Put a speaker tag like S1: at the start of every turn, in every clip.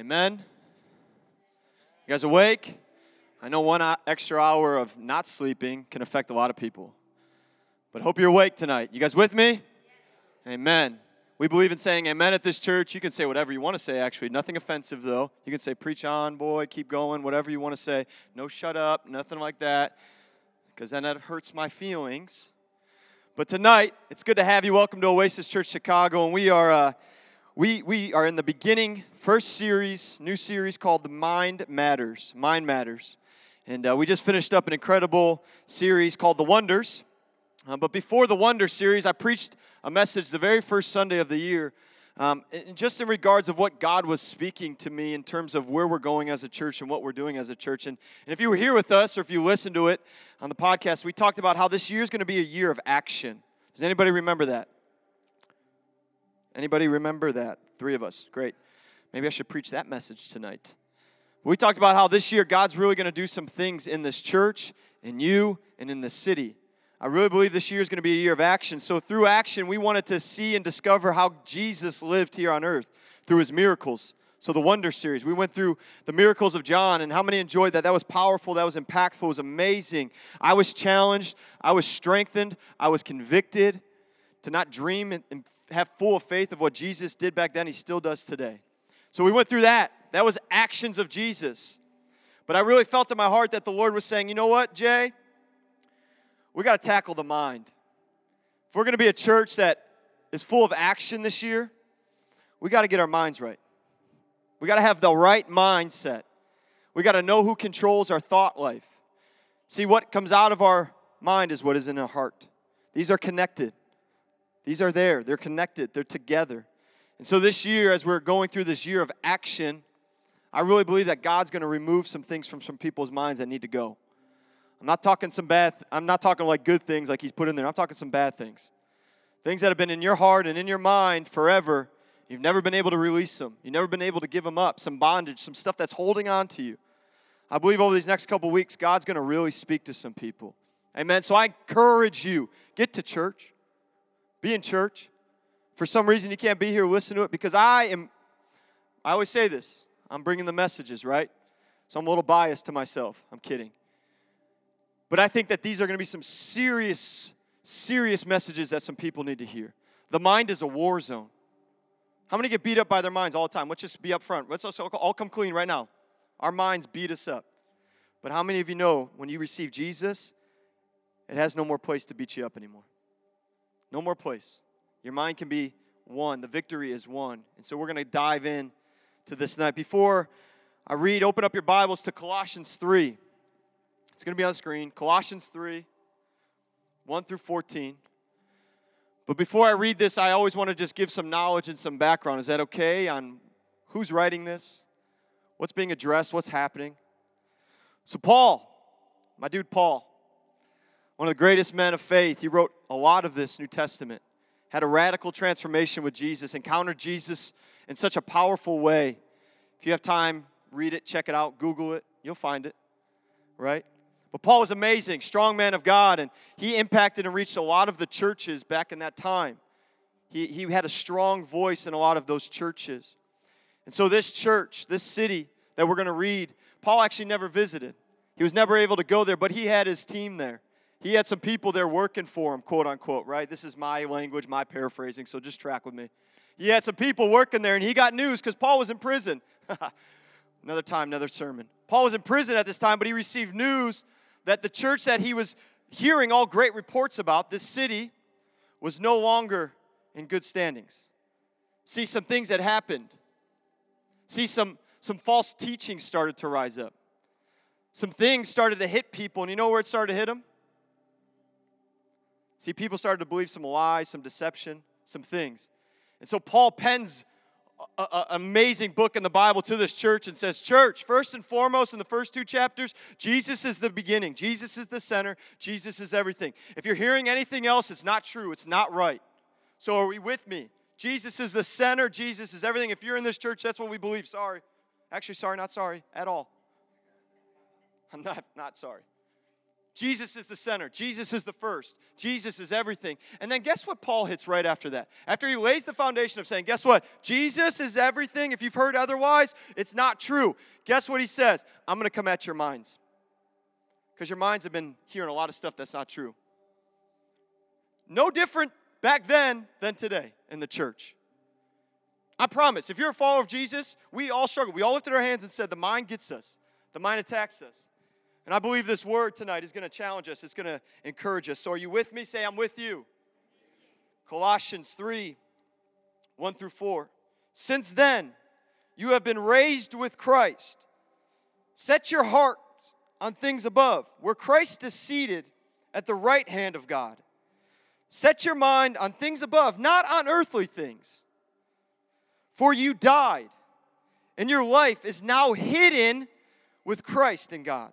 S1: Amen. You guys awake? I know one extra hour of not sleeping can affect a lot of people. But hope you're awake tonight. You guys with me? Amen. We believe in saying amen at this church. You can say whatever you want to say, actually. Nothing offensive, though. You can say, preach on, boy, keep going, whatever you want to say. No shut up, nothing like that, because then that hurts my feelings. But tonight, it's good to have you. Welcome to Oasis Church Chicago. And we are. Uh, we, we are in the beginning, first series, new series called The Mind Matters. Mind Matters. And uh, we just finished up an incredible series called The Wonders. Uh, but before the Wonder series, I preached a message the very first Sunday of the year, um, just in regards of what God was speaking to me in terms of where we're going as a church and what we're doing as a church. And, and if you were here with us or if you listened to it on the podcast, we talked about how this year is going to be a year of action. Does anybody remember that? Anybody remember that? Three of us. Great. Maybe I should preach that message tonight. We talked about how this year God's really going to do some things in this church, in you, and in the city. I really believe this year is going to be a year of action. So, through action, we wanted to see and discover how Jesus lived here on earth through his miracles. So, the Wonder Series, we went through the miracles of John, and how many enjoyed that? That was powerful, that was impactful, it was amazing. I was challenged, I was strengthened, I was convicted to not dream and, have full faith of what Jesus did back then, he still does today. So we went through that. That was actions of Jesus. But I really felt in my heart that the Lord was saying, you know what, Jay? We got to tackle the mind. If we're going to be a church that is full of action this year, we got to get our minds right. We got to have the right mindset. We got to know who controls our thought life. See, what comes out of our mind is what is in our heart. These are connected. These are there, they're connected, they're together. And so this year, as we're going through this year of action, I really believe that God's going to remove some things from some people's minds that need to go. I'm not talking some bad, I'm not talking like good things like He's put in there. I'm talking some bad things. Things that have been in your heart and in your mind forever. You've never been able to release them. You've never been able to give them up. Some bondage, some stuff that's holding on to you. I believe over these next couple weeks, God's going to really speak to some people. Amen. So I encourage you get to church. Be in church. For some reason you can't be here, listen to it because I am, I always say this I'm bringing the messages, right? So I'm a little biased to myself. I'm kidding. But I think that these are going to be some serious, serious messages that some people need to hear. The mind is a war zone. How many get beat up by their minds all the time? Let's just be up front. Let's all come clean right now. Our minds beat us up. But how many of you know when you receive Jesus, it has no more place to beat you up anymore? No more place. Your mind can be won. The victory is won. And so we're going to dive in to this night. Before I read, open up your Bibles to Colossians 3. It's going to be on the screen. Colossians 3, 1 through 14. But before I read this, I always want to just give some knowledge and some background. Is that okay on who's writing this? What's being addressed? What's happening? So, Paul, my dude Paul, one of the greatest men of faith. He wrote a lot of this New Testament, had a radical transformation with Jesus, encountered Jesus in such a powerful way. If you have time, read it, check it out, Google it, you'll find it, right? But Paul was amazing, strong man of God, and he impacted and reached a lot of the churches back in that time. He, he had a strong voice in a lot of those churches. And so, this church, this city that we're going to read, Paul actually never visited. He was never able to go there, but he had his team there he had some people there working for him, quote unquote, right? This is my language, my paraphrasing, so just track with me. He had some people working there, and he got news because Paul was in prison. another time, another sermon. Paul was in prison at this time, but he received news that the church that he was hearing all great reports about, this city, was no longer in good standings. See, some things had happened. See, some, some false teaching started to rise up. Some things started to hit people, and you know where it started to hit them? See, people started to believe some lies, some deception, some things. And so Paul pens an amazing book in the Bible to this church and says, Church, first and foremost, in the first two chapters, Jesus is the beginning. Jesus is the center. Jesus is everything. If you're hearing anything else, it's not true. It's not right. So are we with me? Jesus is the center. Jesus is everything. If you're in this church, that's what we believe. Sorry. Actually, sorry, not sorry at all. I'm not, not sorry. Jesus is the center. Jesus is the first. Jesus is everything. And then guess what Paul hits right after that? After he lays the foundation of saying, guess what? Jesus is everything. If you've heard otherwise, it's not true. Guess what he says? I'm going to come at your minds. Because your minds have been hearing a lot of stuff that's not true. No different back then than today in the church. I promise, if you're a follower of Jesus, we all struggle. We all lifted our hands and said, The mind gets us, the mind attacks us. And I believe this word tonight is going to challenge us, it's going to encourage us. So, are you with me? Say, I'm with you. Colossians 3 1 through 4. Since then, you have been raised with Christ. Set your heart on things above, where Christ is seated at the right hand of God. Set your mind on things above, not on earthly things. For you died, and your life is now hidden with Christ in God.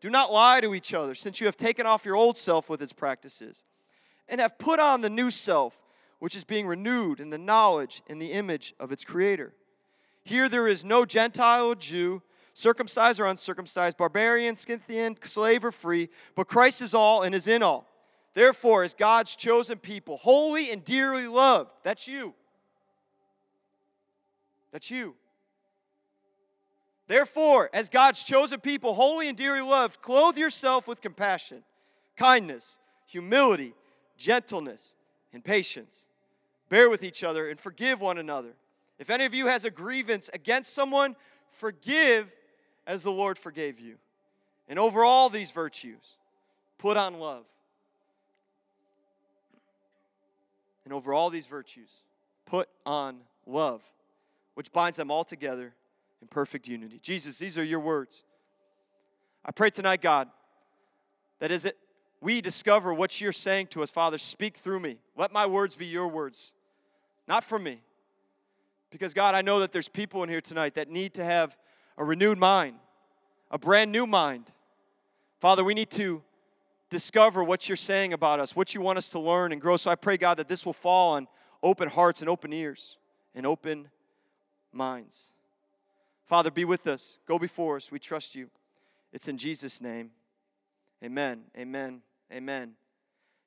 S1: Do not lie to each other, since you have taken off your old self with its practices, and have put on the new self, which is being renewed in the knowledge and the image of its creator. Here there is no Gentile or Jew, circumcised or uncircumcised, barbarian, Scythian, slave or free, but Christ is all and is in all. Therefore, as God's chosen people, holy and dearly loved, that's you. That's you. Therefore, as God's chosen people, holy and dearly loved, clothe yourself with compassion, kindness, humility, gentleness, and patience. Bear with each other and forgive one another. If any of you has a grievance against someone, forgive as the Lord forgave you. And over all these virtues, put on love. And over all these virtues, put on love, which binds them all together in perfect unity. Jesus, these are your words. I pray tonight, God, that as it, we discover what you're saying to us, Father, speak through me. Let my words be your words, not from me. Because, God, I know that there's people in here tonight that need to have a renewed mind, a brand new mind. Father, we need to discover what you're saying about us, what you want us to learn and grow. So I pray, God, that this will fall on open hearts and open ears and open minds. Father, be with us. Go before us. We trust you. It's in Jesus' name. Amen. Amen. Amen.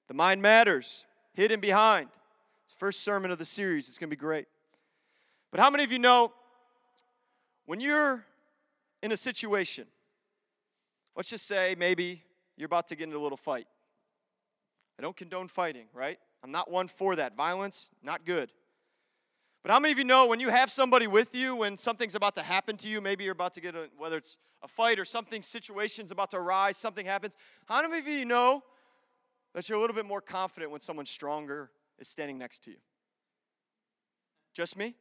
S1: The mind matters, hidden behind. It's first sermon of the series. It's going to be great. But how many of you know when you're in a situation, let's just say maybe you're about to get into a little fight. I don't condone fighting, right? I'm not one for that. Violence, not good. But how many of you know when you have somebody with you, when something's about to happen to you, maybe you're about to get a, whether it's a fight or something, situation's about to arise, something happens, how many of you know that you're a little bit more confident when someone stronger is standing next to you? Just me?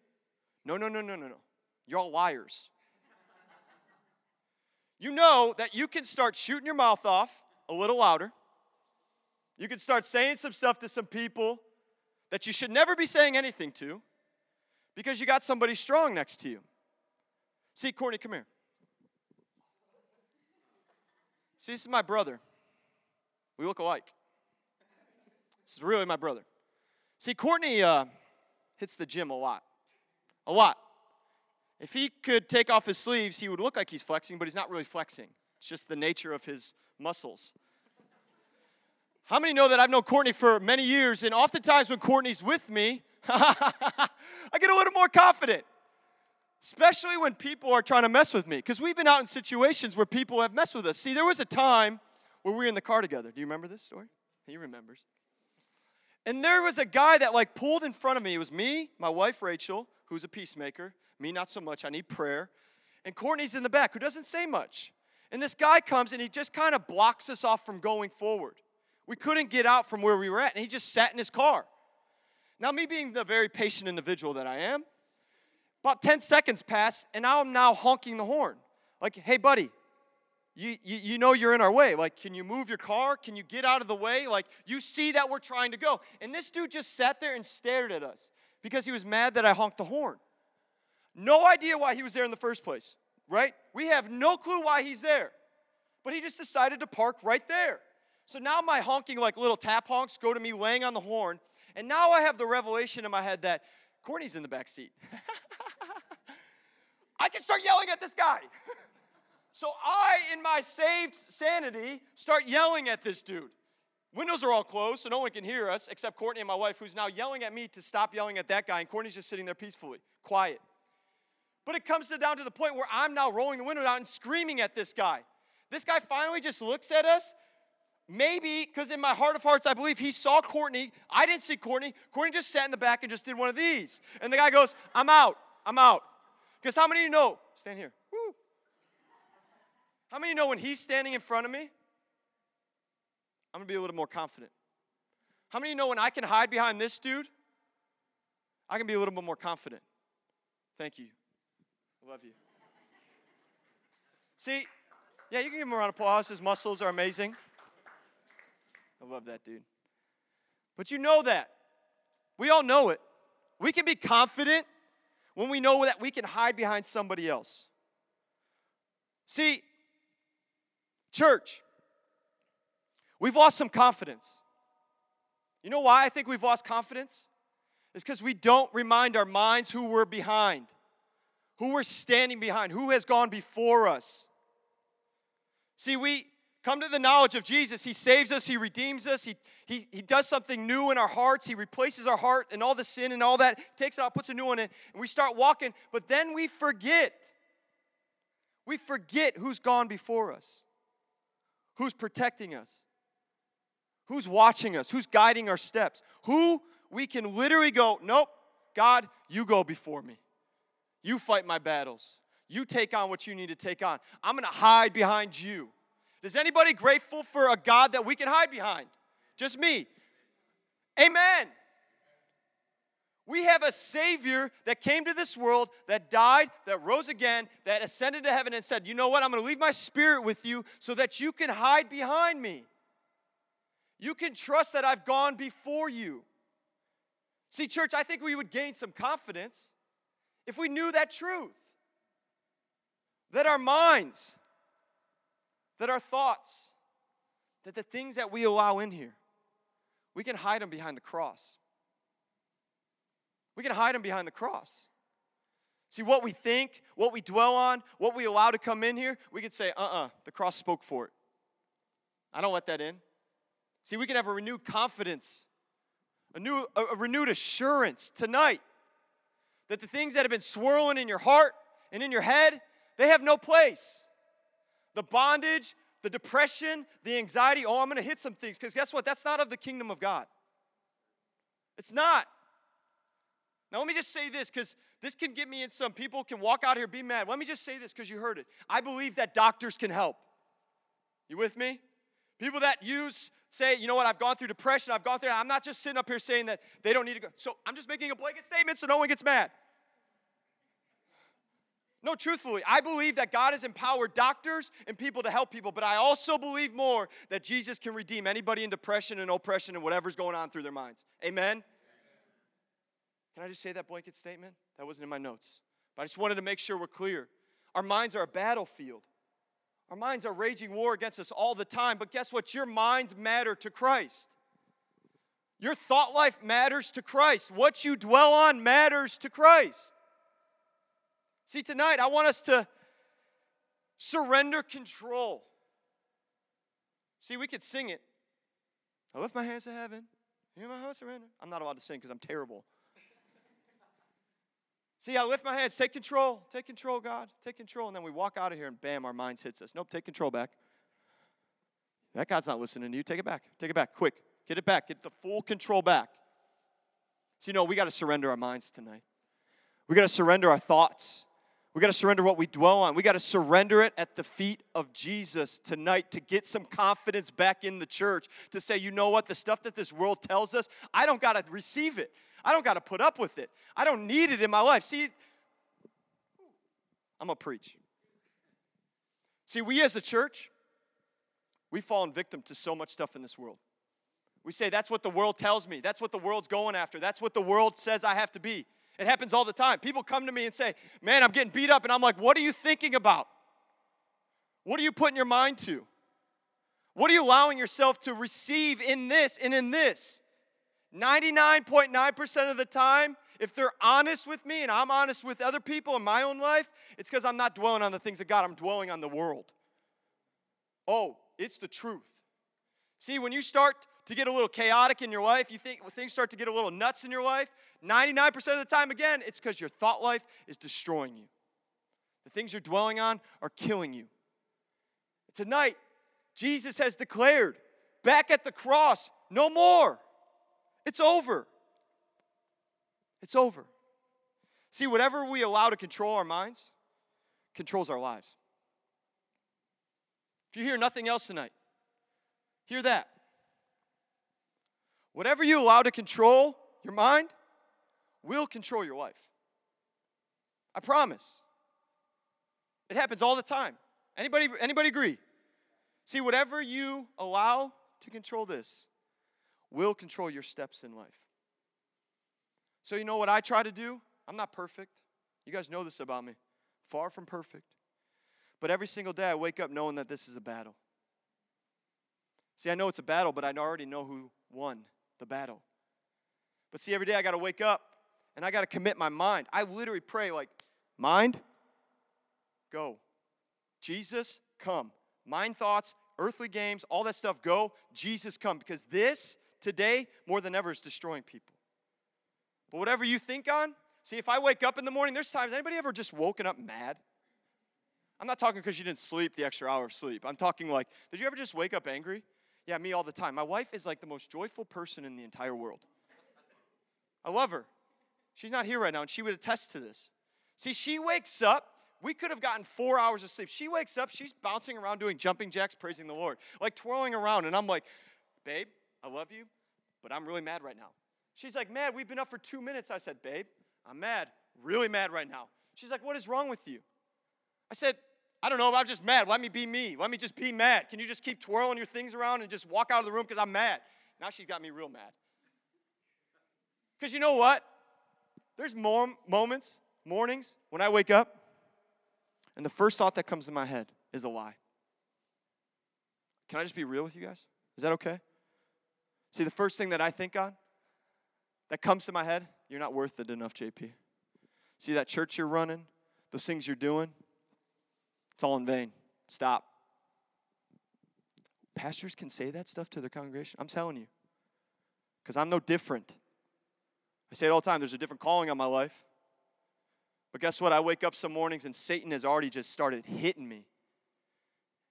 S1: No, no, no, no, no, no. You're all liars. you know that you can start shooting your mouth off a little louder. You can start saying some stuff to some people that you should never be saying anything to because you got somebody strong next to you. See, Courtney, come here. See, this is my brother. We look alike. This is really my brother. See, Courtney uh, hits the gym a lot. A lot. If he could take off his sleeves, he would look like he's flexing, but he's not really flexing. It's just the nature of his muscles. How many know that I've known Courtney for many years, and oftentimes when Courtney's with me, I get a little more confident. Especially when people are trying to mess with me. Because we've been out in situations where people have messed with us. See, there was a time where we were in the car together. Do you remember this story? He remembers. And there was a guy that like pulled in front of me. It was me, my wife Rachel, who's a peacemaker. Me, not so much. I need prayer. And Courtney's in the back, who doesn't say much. And this guy comes and he just kind of blocks us off from going forward. We couldn't get out from where we were at, and he just sat in his car. Now, me being the very patient individual that I am, about 10 seconds pass, and I'm now honking the horn. Like, hey, buddy, you, you, you know you're in our way. Like, can you move your car? Can you get out of the way? Like, you see that we're trying to go. And this dude just sat there and stared at us because he was mad that I honked the horn. No idea why he was there in the first place, right? We have no clue why he's there. But he just decided to park right there. So now my honking, like little tap honks, go to me laying on the horn. And now I have the revelation in my head that Courtney's in the back seat. I can start yelling at this guy. so I, in my saved sanity, start yelling at this dude. Windows are all closed, so no one can hear us except Courtney and my wife, who's now yelling at me to stop yelling at that guy, and Courtney's just sitting there peacefully, quiet. But it comes to down to the point where I'm now rolling the window down and screaming at this guy. This guy finally just looks at us. Maybe because in my heart of hearts, I believe he saw Courtney. I didn't see Courtney. Courtney just sat in the back and just did one of these. And the guy goes, I'm out. I'm out. Because how many of you know? Stand here. Woo. How many of you know when he's standing in front of me, I'm going to be a little more confident? How many of you know when I can hide behind this dude, I can be a little bit more confident? Thank you. I love you. See, yeah, you can give him a round of applause. His muscles are amazing. I love that dude. But you know that. We all know it. We can be confident when we know that we can hide behind somebody else. See, church, we've lost some confidence. You know why I think we've lost confidence? It's because we don't remind our minds who we're behind, who we're standing behind, who has gone before us. See, we come to the knowledge of Jesus. He saves us, He redeems us, He, he, he does something new in our hearts. He replaces our heart and all the sin and all that, takes it out, puts a new one in, and we start walking. But then we forget. We forget who's gone before us, who's protecting us, who's watching us, who's guiding our steps, who we can literally go, Nope, God, you go before me. You fight my battles. You take on what you need to take on. I'm going to hide behind you. Is anybody grateful for a God that we can hide behind? Just me. Amen. We have a Savior that came to this world, that died, that rose again, that ascended to heaven and said, You know what? I'm going to leave my spirit with you so that you can hide behind me. You can trust that I've gone before you. See, church, I think we would gain some confidence if we knew that truth that our minds, that our thoughts, that the things that we allow in here, we can hide them behind the cross. We can hide them behind the cross. See, what we think, what we dwell on, what we allow to come in here, we could say, uh uh-uh, uh, the cross spoke for it. I don't let that in. See, we can have a renewed confidence, a, new, a, a renewed assurance tonight that the things that have been swirling in your heart and in your head, they have no place. The bondage, the depression, the anxiety, oh, I'm going to hit some things because guess what? That's not of the kingdom of God. It's not. Now, let me just say this because this can get me in some people can walk out here be mad. Let me just say this because you heard it. I believe that doctors can help. You with me? People that use, say, you know what, I've gone through depression, I've gone through, I'm not just sitting up here saying that they don't need to go. So I'm just making a blanket statement so no one gets mad. No, truthfully, I believe that God has empowered doctors and people to help people, but I also believe more that Jesus can redeem anybody in depression and oppression and whatever's going on through their minds. Amen? Can I just say that blanket statement? That wasn't in my notes. But I just wanted to make sure we're clear. Our minds are a battlefield. Our minds are raging war against us all the time, but guess what? Your minds matter to Christ. Your thought life matters to Christ. What you dwell on matters to Christ. See, tonight I want us to surrender control. See, we could sing it. I lift my hands to heaven. Hear my heart surrender. I'm not allowed to sing because I'm terrible. See, I lift my hands. Take control. Take control, God. Take control. And then we walk out of here and bam, our minds hits us. Nope, take control back. That God's not listening to you. Take it back. Take it back. Quick. Get it back. Get the full control back. See, no, we got to surrender our minds tonight. We got to surrender our thoughts. We got to surrender what we dwell on. We got to surrender it at the feet of Jesus tonight to get some confidence back in the church to say, you know what, the stuff that this world tells us, I don't got to receive it. I don't got to put up with it. I don't need it in my life. See, I'm going to preach. See, we as a church, we've fallen victim to so much stuff in this world. We say, that's what the world tells me. That's what the world's going after. That's what the world says I have to be. It happens all the time. People come to me and say, Man, I'm getting beat up. And I'm like, What are you thinking about? What are you putting your mind to? What are you allowing yourself to receive in this and in this? 99.9% of the time, if they're honest with me and I'm honest with other people in my own life, it's because I'm not dwelling on the things of God, I'm dwelling on the world. Oh, it's the truth. See, when you start to get a little chaotic in your life, you think when things start to get a little nuts in your life, 99% of the time, again, it's because your thought life is destroying you. The things you're dwelling on are killing you. Tonight, Jesus has declared back at the cross, no more. It's over. It's over. See, whatever we allow to control our minds controls our lives. If you hear nothing else tonight, hear that. Whatever you allow to control your mind will control your life. I promise. It happens all the time. Anybody anybody agree? See, whatever you allow to control this will control your steps in life. So, you know what I try to do? I'm not perfect. You guys know this about me. Far from perfect. But every single day I wake up knowing that this is a battle. See, I know it's a battle, but I already know who won the battle. But see, every day I got to wake up and I got to commit my mind. I literally pray, like, mind, go. Jesus, come. Mind thoughts, earthly games, all that stuff, go. Jesus, come. Because this, today, more than ever, is destroying people. But whatever you think on, see, if I wake up in the morning, there's times, anybody ever just woken up mad? I'm not talking because you didn't sleep the extra hour of sleep. I'm talking like, did you ever just wake up angry? Yeah, me all the time. My wife is like the most joyful person in the entire world. I love her. She's not here right now, and she would attest to this. See, she wakes up. We could have gotten four hours of sleep. She wakes up, she's bouncing around doing jumping jacks, praising the Lord, like twirling around. And I'm like, babe, I love you, but I'm really mad right now. She's like, mad, we've been up for two minutes. I said, babe, I'm mad, really mad right now. She's like, what is wrong with you? I said, I don't know, I'm just mad. Let me be me. Let me just be mad. Can you just keep twirling your things around and just walk out of the room because I'm mad? Now she's got me real mad. Because you know what? There's more moments, mornings, when I wake up, and the first thought that comes in my head is a lie. Can I just be real with you guys? Is that okay? See, the first thing that I think on that comes to my head, you're not worth it enough, JP. See that church you're running, those things you're doing, it's all in vain. Stop. Pastors can say that stuff to their congregation. I'm telling you. Because I'm no different. I say it all the time there's a different calling on my life. But guess what? I wake up some mornings and Satan has already just started hitting me.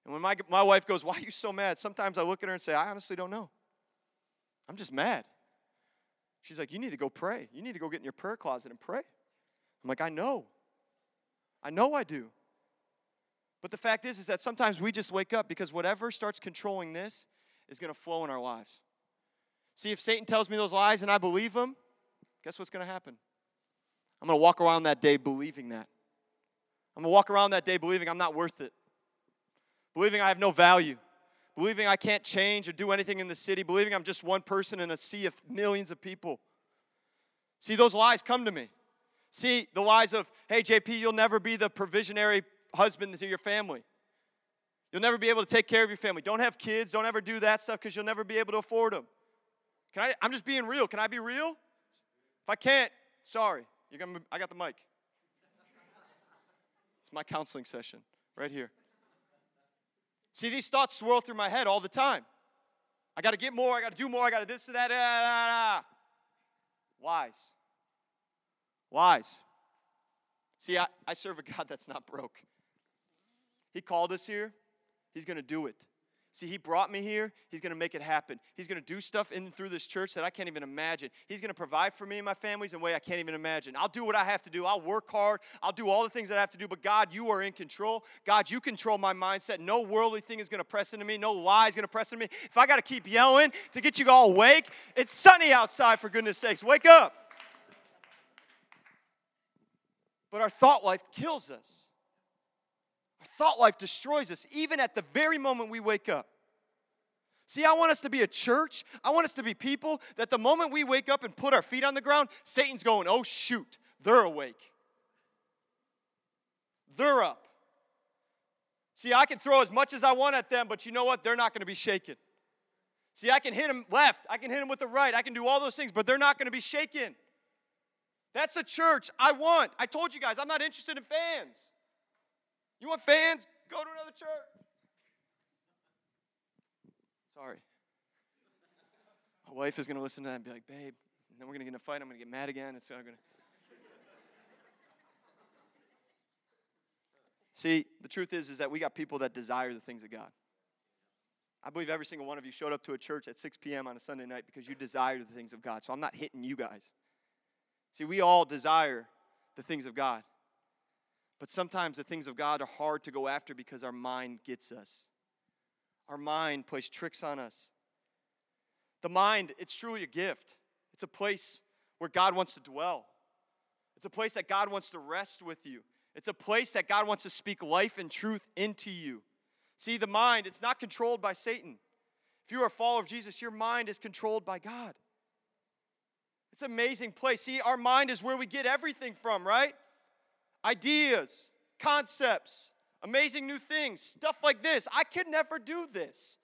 S1: And when my, my wife goes, Why are you so mad? Sometimes I look at her and say, I honestly don't know. I'm just mad. She's like, You need to go pray. You need to go get in your prayer closet and pray. I'm like, I know. I know I do. But the fact is, is that sometimes we just wake up because whatever starts controlling this is going to flow in our lives. See, if Satan tells me those lies and I believe them, guess what's going to happen? I'm going to walk around that day believing that. I'm going to walk around that day believing I'm not worth it, believing I have no value, believing I can't change or do anything in the city, believing I'm just one person in a sea of millions of people. See, those lies come to me. See, the lies of, hey, JP, you'll never be the provisionary husband to your family. You'll never be able to take care of your family. Don't have kids. Don't ever do that stuff because you'll never be able to afford them. Can I, I'm just being real. Can I be real? If I can't, sorry. You're gonna, I got the mic. It's my counseling session right here. See, these thoughts swirl through my head all the time. I got to get more. I got to do more. I got to this and that. Ah, Lies. Lies. See, I, I serve a God that's not broke. He called us here, He's going to do it. See, He brought me here, He's going to make it happen. He's going to do stuff in through this church that I can't even imagine. He's going to provide for me and my families in a way I can't even imagine. I'll do what I have to do. I'll work hard. I'll do all the things that I have to do. But God, you are in control. God, you control my mindset. No worldly thing is going to press into me. No lie is going to press into me. If I got to keep yelling to get you all awake, it's sunny outside, for goodness sakes. Wake up. But our thought life kills us. Our thought life destroys us, even at the very moment we wake up. See, I want us to be a church. I want us to be people that the moment we wake up and put our feet on the ground, Satan's going, oh, shoot, they're awake. They're up. See, I can throw as much as I want at them, but you know what? They're not going to be shaken. See, I can hit them left, I can hit them with the right, I can do all those things, but they're not going to be shaken. That's the church I want. I told you guys, I'm not interested in fans. You want fans? Go to another church. Sorry. My wife is going to listen to that and be like, babe, and then we're going to get in a fight. I'm going to get mad again. It's going to. See, the truth is, is that we got people that desire the things of God. I believe every single one of you showed up to a church at 6 p.m. on a Sunday night because you desire the things of God. So I'm not hitting you guys. See, we all desire the things of God. But sometimes the things of God are hard to go after because our mind gets us. Our mind plays tricks on us. The mind, it's truly a gift. It's a place where God wants to dwell. It's a place that God wants to rest with you. It's a place that God wants to speak life and truth into you. See, the mind, it's not controlled by Satan. If you are a follower of Jesus, your mind is controlled by God. It's an amazing place. See, our mind is where we get everything from, right? Ideas, concepts, amazing new things, stuff like this. I could never do this.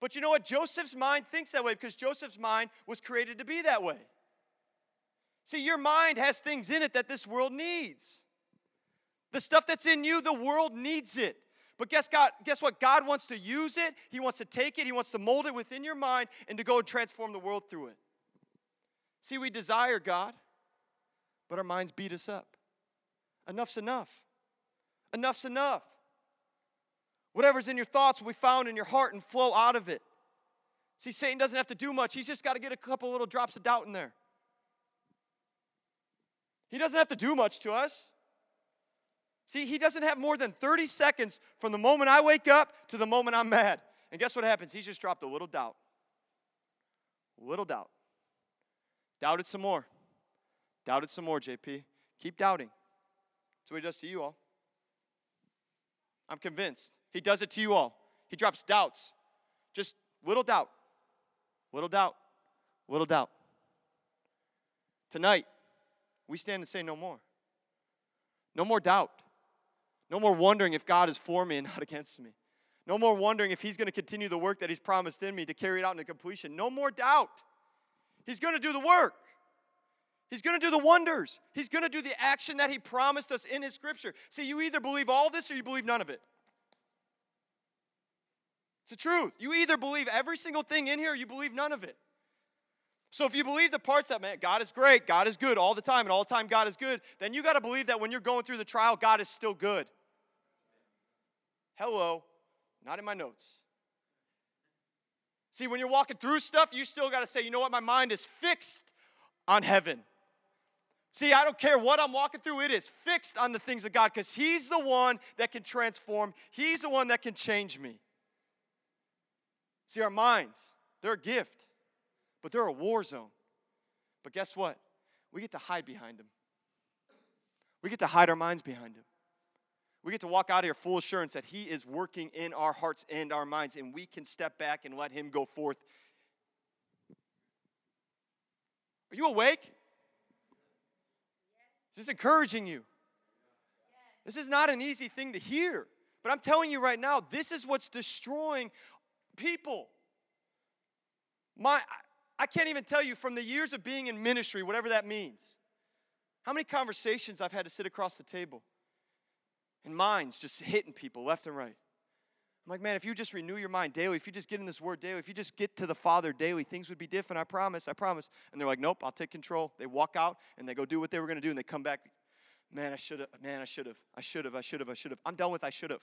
S1: But you know what? Joseph's mind thinks that way because Joseph's mind was created to be that way. See, your mind has things in it that this world needs. The stuff that's in you, the world needs it. But guess, God, guess what? God wants to use it, He wants to take it, He wants to mold it within your mind and to go and transform the world through it. See, we desire God, but our minds beat us up. Enough's enough. Enough's enough. Whatever's in your thoughts will be found in your heart and flow out of it. See, Satan doesn't have to do much, he's just got to get a couple little drops of doubt in there. He doesn't have to do much to us. See, he doesn't have more than 30 seconds from the moment I wake up to the moment I'm mad. And guess what happens? He's just dropped a little doubt. A little doubt. Doubt it some more. Doubt it some more, JP. Keep doubting. That's what he does to you all. I'm convinced. He does it to you all. He drops doubts. Just little doubt. Little doubt. Little doubt. Tonight, we stand and say no more. No more doubt. No more wondering if God is for me and not against me. No more wondering if He's going to continue the work that He's promised in me to carry it out into completion. No more doubt. He's going to do the work. He's going to do the wonders. He's going to do the action that He promised us in His scripture. See, you either believe all this or you believe none of it. It's the truth. You either believe every single thing in here or you believe none of it. So if you believe the parts that, man, God is great, God is good all the time, and all the time God is good, then you got to believe that when you're going through the trial, God is still good. Hello, not in my notes. See, when you're walking through stuff, you still got to say, you know what, my mind is fixed on heaven. See, I don't care what I'm walking through, it is fixed on the things of God because He's the one that can transform, He's the one that can change me. See, our minds, they're a gift, but they're a war zone. But guess what? We get to hide behind them. We get to hide our minds behind Him. We get to walk out of here full assurance that He is working in our hearts and our minds, and we can step back and let Him go forth. Are you awake? Is this encouraging you? This is not an easy thing to hear, but I'm telling you right now, this is what's destroying people. My, I can't even tell you from the years of being in ministry, whatever that means, how many conversations I've had to sit across the table and minds just hitting people left and right. I'm like, man, if you just renew your mind daily, if you just get in this word daily, if you just get to the Father daily, things would be different. I promise, I promise. And they're like, nope, I'll take control. They walk out and they go do what they were going to do and they come back. Man, I should have, man, I should have, I should have, I should have, I should have. I'm done with I should have.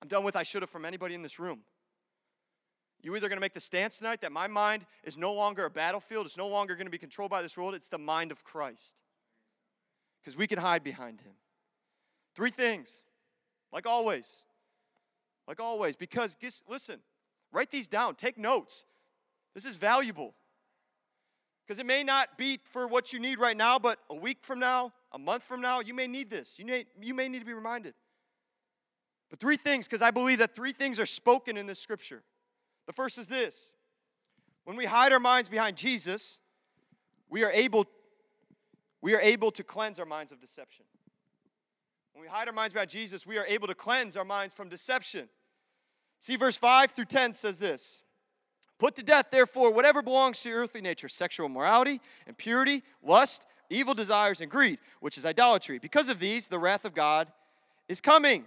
S1: I'm done with I should have from anybody in this room. You're either going to make the stance tonight that my mind is no longer a battlefield, it's no longer going to be controlled by this world, it's the mind of Christ. Because we can hide behind him. Three things, like always. Like always. Because, listen, write these down, take notes. This is valuable. Because it may not be for what you need right now, but a week from now, a month from now, you may need this. You may, you may need to be reminded. But three things, because I believe that three things are spoken in this scripture. The first is this when we hide our minds behind Jesus, we are able, we are able to cleanse our minds of deception. When we hide our minds behind Jesus, we are able to cleanse our minds from deception. See, verse 5 through 10 says this Put to death, therefore, whatever belongs to your earthly nature sexual morality, impurity, lust, evil desires, and greed, which is idolatry. Because of these, the wrath of God is coming.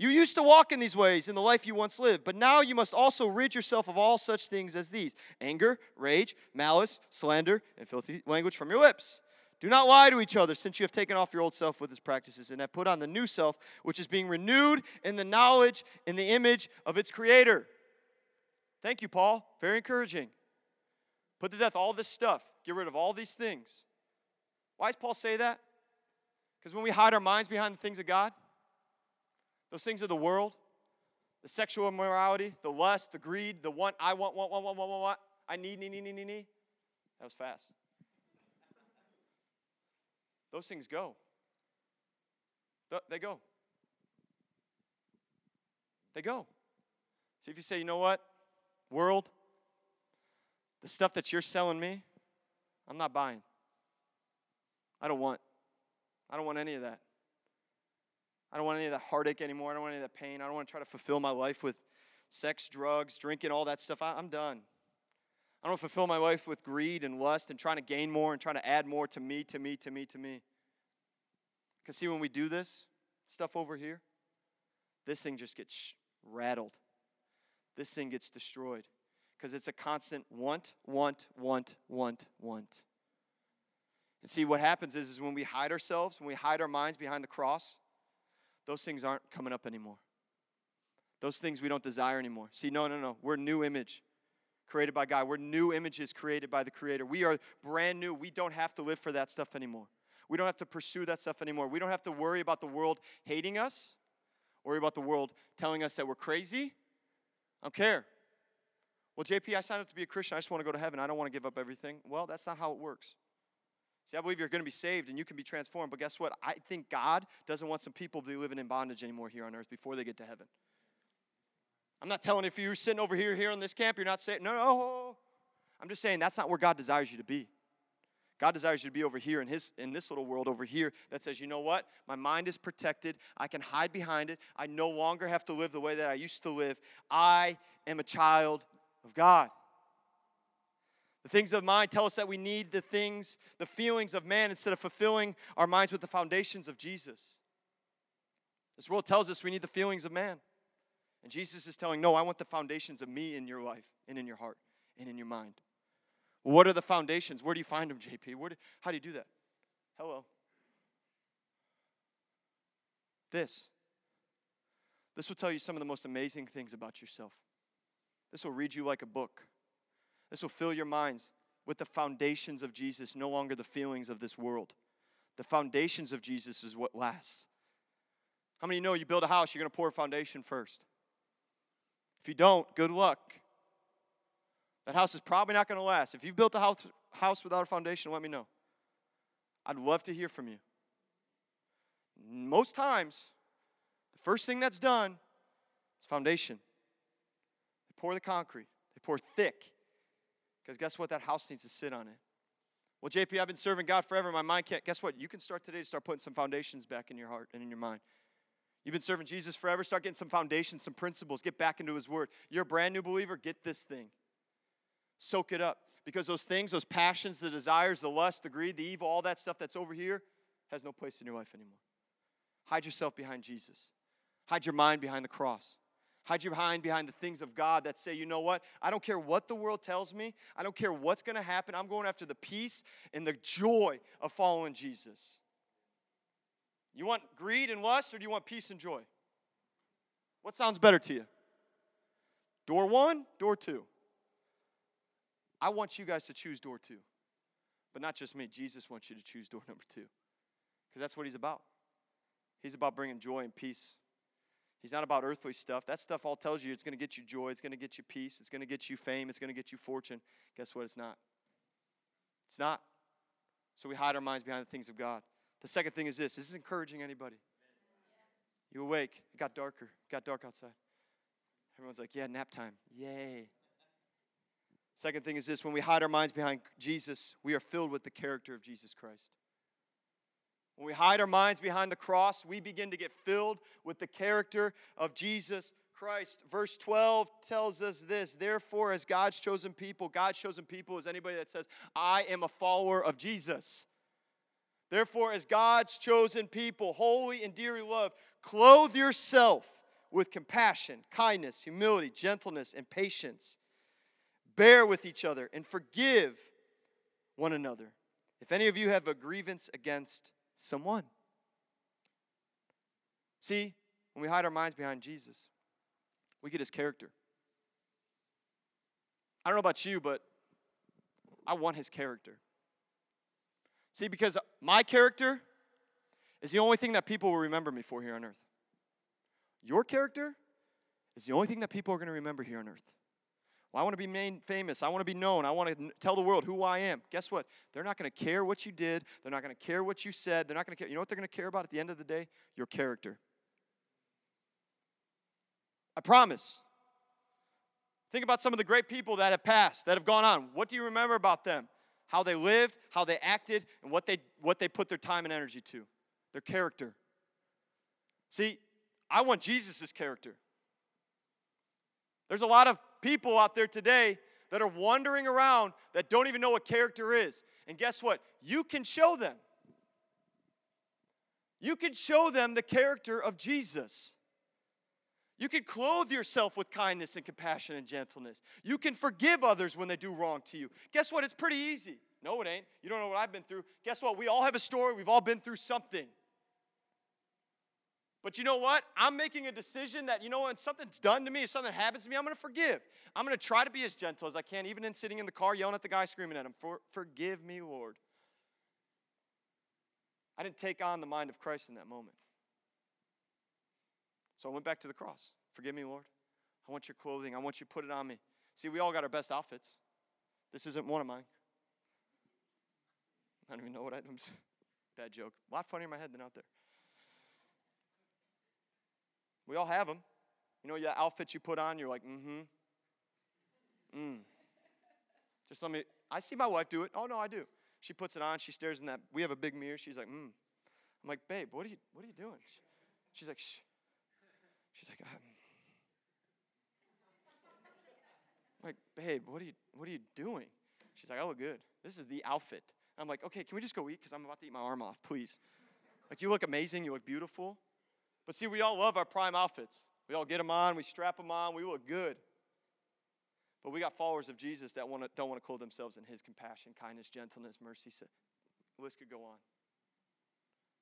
S1: You used to walk in these ways in the life you once lived, but now you must also rid yourself of all such things as these anger, rage, malice, slander, and filthy language from your lips. Do not lie to each other, since you have taken off your old self with its practices and have put on the new self, which is being renewed in the knowledge, in the image of its creator. Thank you, Paul. Very encouraging. Put to death all this stuff, get rid of all these things. Why does Paul say that? Because when we hide our minds behind the things of God, those things of the world, the sexual immorality, the lust, the greed, the want, I want, want, want, want, want, want, want, I need, need, need, need, need, need. That was fast. Those things go. They go. They go. So if you say, you know what, world, the stuff that you're selling me, I'm not buying. I don't want. I don't want any of that. I don't want any of that heartache anymore. I don't want any of that pain. I don't want to try to fulfill my life with sex, drugs, drinking, all that stuff. I, am done. I don't fulfill my life with greed and lust and trying to gain more and trying to add more to me, to me, to me, to me. Because, see, when we do this stuff over here, this thing just gets rattled. This thing gets destroyed. Because it's a constant want, want, want, want, want. And see, what happens is, is when we hide ourselves, when we hide our minds behind the cross, those things aren't coming up anymore. Those things we don't desire anymore. See, no, no, no. We're new image created by God. We're new images created by the Creator. We are brand new. We don't have to live for that stuff anymore. We don't have to pursue that stuff anymore. We don't have to worry about the world hating us, worry about the world telling us that we're crazy. I don't care. Well, JP, I signed up to be a Christian. I just want to go to heaven. I don't want to give up everything. Well, that's not how it works. See, I believe you're going to be saved and you can be transformed, but guess what? I think God doesn't want some people to be living in bondage anymore here on earth before they get to heaven. I'm not telling if you're sitting over here here on this camp, you're not saying, no, no. I'm just saying that's not where God desires you to be. God desires you to be over here in his in this little world over here that says, you know what? My mind is protected. I can hide behind it. I no longer have to live the way that I used to live. I am a child of God. The things of mind tell us that we need the things, the feelings of man instead of fulfilling our minds with the foundations of Jesus. This world tells us we need the feelings of man. And Jesus is telling, No, I want the foundations of me in your life and in your heart and in your mind. What are the foundations? Where do you find them, JP? Where do, how do you do that? Hello. This. This will tell you some of the most amazing things about yourself. This will read you like a book. This will fill your minds with the foundations of Jesus, no longer the feelings of this world. The foundations of Jesus is what lasts. How many know you build a house, you're going to pour a foundation first? If you don't, good luck. That house is probably not going to last. If you've built a house, house without a foundation, let me know. I'd love to hear from you. Most times, the first thing that's done is foundation. They pour the concrete, they pour thick, because guess what? That house needs to sit on it. Well, JP, I've been serving God forever. My mind can't. Guess what? You can start today to start putting some foundations back in your heart and in your mind. You've been serving Jesus forever. Start getting some foundations, some principles. Get back into His Word. You're a brand new believer. Get this thing. Soak it up. Because those things, those passions, the desires, the lust, the greed, the evil, all that stuff that's over here has no place in your life anymore. Hide yourself behind Jesus. Hide your mind behind the cross. Hide your mind behind the things of God that say, you know what? I don't care what the world tells me. I don't care what's going to happen. I'm going after the peace and the joy of following Jesus. You want greed and lust, or do you want peace and joy? What sounds better to you? Door one, door two. I want you guys to choose door two. But not just me. Jesus wants you to choose door number two. Because that's what he's about. He's about bringing joy and peace He's not about earthly stuff. That stuff all tells you it's going to get you joy, it's going to get you peace, it's going to get you fame, it's going to get you fortune. Guess what? It's not. It's not. So we hide our minds behind the things of God. The second thing is this is this encouraging anybody? You awake. It got darker. It got dark outside. Everyone's like, yeah, nap time. Yay. Second thing is this when we hide our minds behind Jesus, we are filled with the character of Jesus Christ. When we hide our minds behind the cross, we begin to get filled with the character of Jesus Christ. Verse 12 tells us this Therefore, as God's chosen people, God's chosen people is anybody that says, I am a follower of Jesus. Therefore, as God's chosen people, holy and dearly loved, clothe yourself with compassion, kindness, humility, gentleness, and patience. Bear with each other and forgive one another. If any of you have a grievance against someone. See, when we hide our minds behind Jesus, we get his character. I don't know about you, but I want his character. See, because my character is the only thing that people will remember me for here on earth. Your character is the only thing that people are going to remember here on earth. Well, I want to be made famous. I want to be known. I want to tell the world who I am. Guess what? They're not going to care what you did. They're not going to care what you said. They're not going to care. You know what they're going to care about at the end of the day? Your character. I promise. Think about some of the great people that have passed, that have gone on. What do you remember about them? How they lived, how they acted, and what they, what they put their time and energy to. Their character. See, I want Jesus' character. There's a lot of people out there today that are wandering around that don't even know what character is. And guess what? You can show them. You can show them the character of Jesus. You can clothe yourself with kindness and compassion and gentleness. You can forgive others when they do wrong to you. Guess what? It's pretty easy. No, it ain't. You don't know what I've been through. Guess what? We all have a story. We've all been through something. But you know what? I'm making a decision that, you know, when something's done to me, if something happens to me, I'm going to forgive. I'm going to try to be as gentle as I can, even in sitting in the car yelling at the guy, screaming at him, For, Forgive me, Lord. I didn't take on the mind of Christ in that moment. So I went back to the cross. Forgive me, Lord. I want your clothing. I want you to put it on me. See, we all got our best outfits. This isn't one of mine. I don't even know what I. am Bad joke. A lot funnier in my head than out there. We all have them. You know, the outfits you put on, you're like, mm hmm. Mm. Just let me, I see my wife do it. Oh, no, I do. She puts it on, she stares in that, we have a big mirror. She's like, mm. I'm like, babe, what are you, what are you doing? She's like, shh. She's like, I'm like, babe, what are you, what are you doing? She's like, I look good. This is the outfit. I'm like, okay, can we just go eat? Because I'm about to eat my arm off, please. Like, you look amazing, you look beautiful. But see, we all love our prime outfits. We all get them on, we strap them on, we look good. But we got followers of Jesus that wanna, don't want to clothe themselves in his compassion, kindness, gentleness, mercy. The list could go on.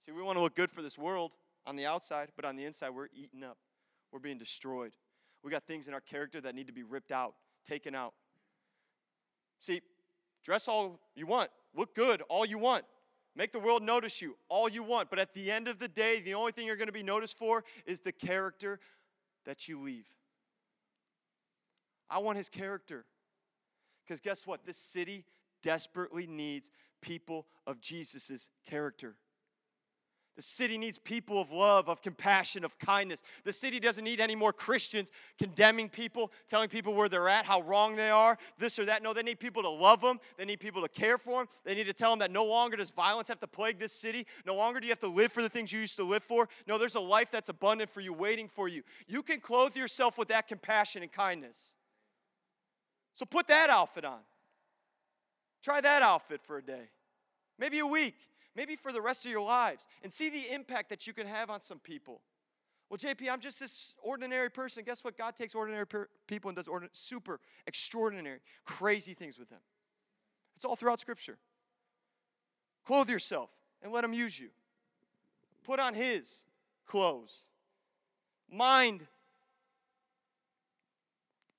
S1: See, we want to look good for this world on the outside, but on the inside, we're eaten up. We're being destroyed. We got things in our character that need to be ripped out, taken out. See, dress all you want, look good all you want, Make the world notice you all you want, but at the end of the day, the only thing you're going to be noticed for is the character that you leave. I want his character. Because guess what? This city desperately needs people of Jesus' character. The city needs people of love, of compassion, of kindness. The city doesn't need any more Christians condemning people, telling people where they're at, how wrong they are, this or that. No, they need people to love them. They need people to care for them. They need to tell them that no longer does violence have to plague this city. No longer do you have to live for the things you used to live for. No, there's a life that's abundant for you, waiting for you. You can clothe yourself with that compassion and kindness. So put that outfit on. Try that outfit for a day, maybe a week maybe for the rest of your lives, and see the impact that you can have on some people. Well, JP, I'm just this ordinary person. Guess what? God takes ordinary per- people and does ordinary, super extraordinary, crazy things with them. It's all throughout Scripture. Clothe yourself and let Him use you. Put on His clothes. Mind,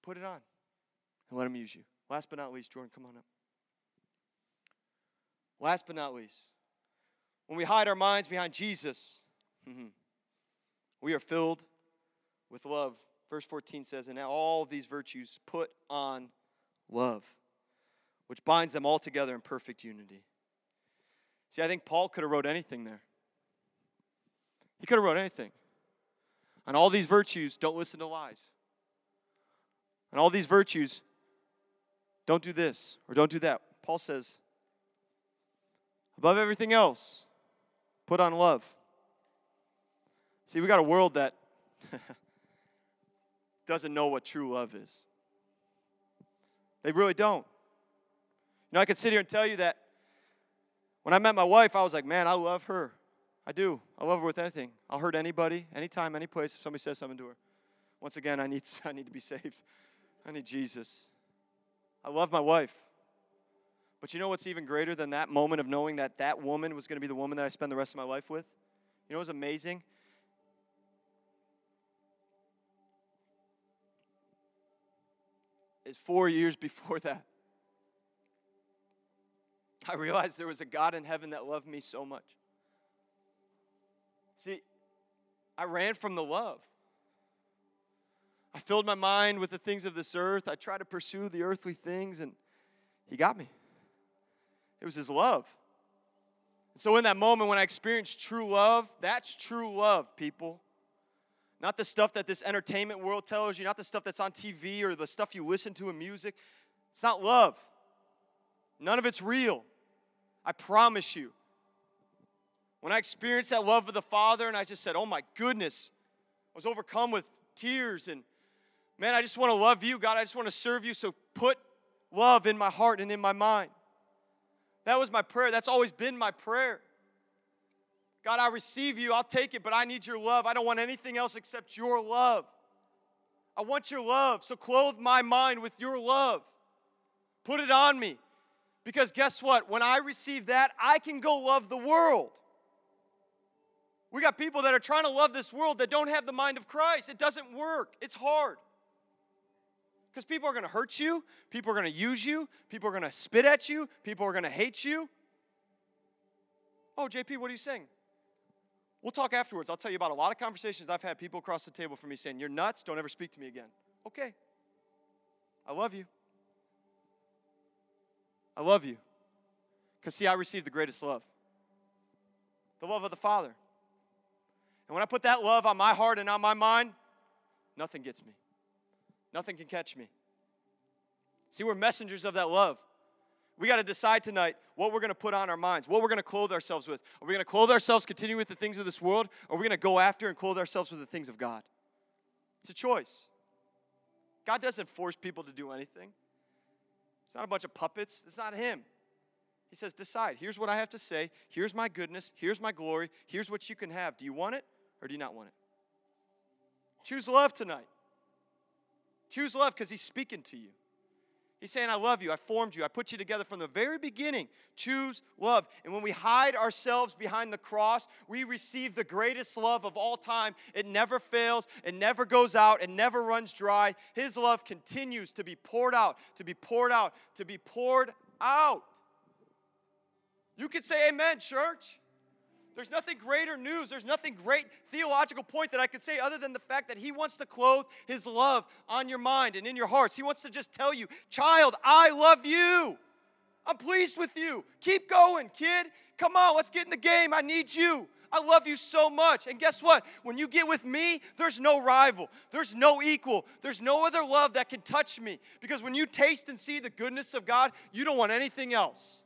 S1: put it on and let Him use you. Last but not least, Jordan, come on up. Last but not least, when we hide our minds behind Jesus, hmm, we are filled with love. Verse 14 says, And now all these virtues put on love, which binds them all together in perfect unity. See, I think Paul could have wrote anything there. He could have wrote anything. On all these virtues, don't listen to lies. On all these virtues, don't do this or don't do that. Paul says, above everything else, put on love. See, we got a world that doesn't know what true love is. They really don't. You know, I could sit here and tell you that when I met my wife, I was like, man, I love her. I do. I love her with anything. I'll hurt anybody, anytime, any place if somebody says something to her. Once again, I need, I need to be saved. I need Jesus. I love my wife. But you know what's even greater than that moment of knowing that that woman was going to be the woman that I spend the rest of my life with? You know what's amazing? Is four years before that. I realized there was a God in heaven that loved me so much. See, I ran from the love. I filled my mind with the things of this earth. I tried to pursue the earthly things, and He got me. It was His love. And so, in that moment when I experienced true love, that's true love, people. Not the stuff that this entertainment world tells you, not the stuff that's on TV or the stuff you listen to in music. It's not love. None of it's real. I promise you. When I experienced that love of the Father and I just said, oh my goodness, I was overcome with tears and man, I just want to love you, God. I just want to serve you. So put love in my heart and in my mind. That was my prayer. That's always been my prayer. God, I receive you. I'll take it, but I need your love. I don't want anything else except your love. I want your love. So clothe my mind with your love. Put it on me. Because guess what? When I receive that, I can go love the world. We got people that are trying to love this world that don't have the mind of Christ. It doesn't work, it's hard. Because people are going to hurt you, people are going to use you, people are going to spit at you, people are going to hate you. Oh, JP, what are you saying? We'll talk afterwards. I'll tell you about a lot of conversations I've had people across the table from me saying, You're nuts, don't ever speak to me again. Okay. I love you. I love you. Because, see, I received the greatest love the love of the Father. And when I put that love on my heart and on my mind, nothing gets me. Nothing can catch me. See, we're messengers of that love. We got to decide tonight what we're going to put on our minds, what we're going to clothe ourselves with. Are we going to clothe ourselves, continue with the things of this world, or are we going to go after and clothe ourselves with the things of God? It's a choice. God doesn't force people to do anything. It's not a bunch of puppets. It's not Him. He says, Decide. Here's what I have to say. Here's my goodness. Here's my glory. Here's what you can have. Do you want it or do you not want it? Choose love tonight. Choose love because He's speaking to you. He's saying, I love you. I formed you. I put you together from the very beginning. Choose love. And when we hide ourselves behind the cross, we receive the greatest love of all time. It never fails, it never goes out, it never runs dry. His love continues to be poured out, to be poured out, to be poured out. You could say, Amen, church. There's nothing greater news. There's nothing great theological point that I could say other than the fact that He wants to clothe His love on your mind and in your hearts. He wants to just tell you, child, I love you. I'm pleased with you. Keep going, kid. Come on, let's get in the game. I need you. I love you so much. And guess what? When you get with me, there's no rival, there's no equal, there's no other love that can touch me. Because when you taste and see the goodness of God, you don't want anything else.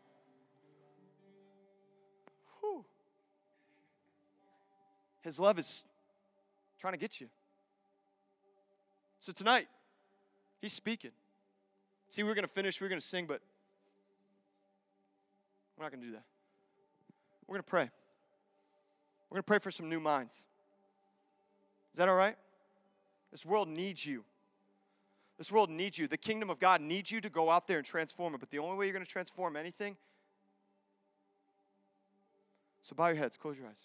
S1: His love is trying to get you. So tonight, He's speaking. See, we're going to finish, we're going to sing, but we're not going to do that. We're going to pray. We're going to pray for some new minds. Is that all right? This world needs you. This world needs you. The kingdom of God needs you to go out there and transform it. But the only way you're going to transform anything. So bow your heads, close your eyes.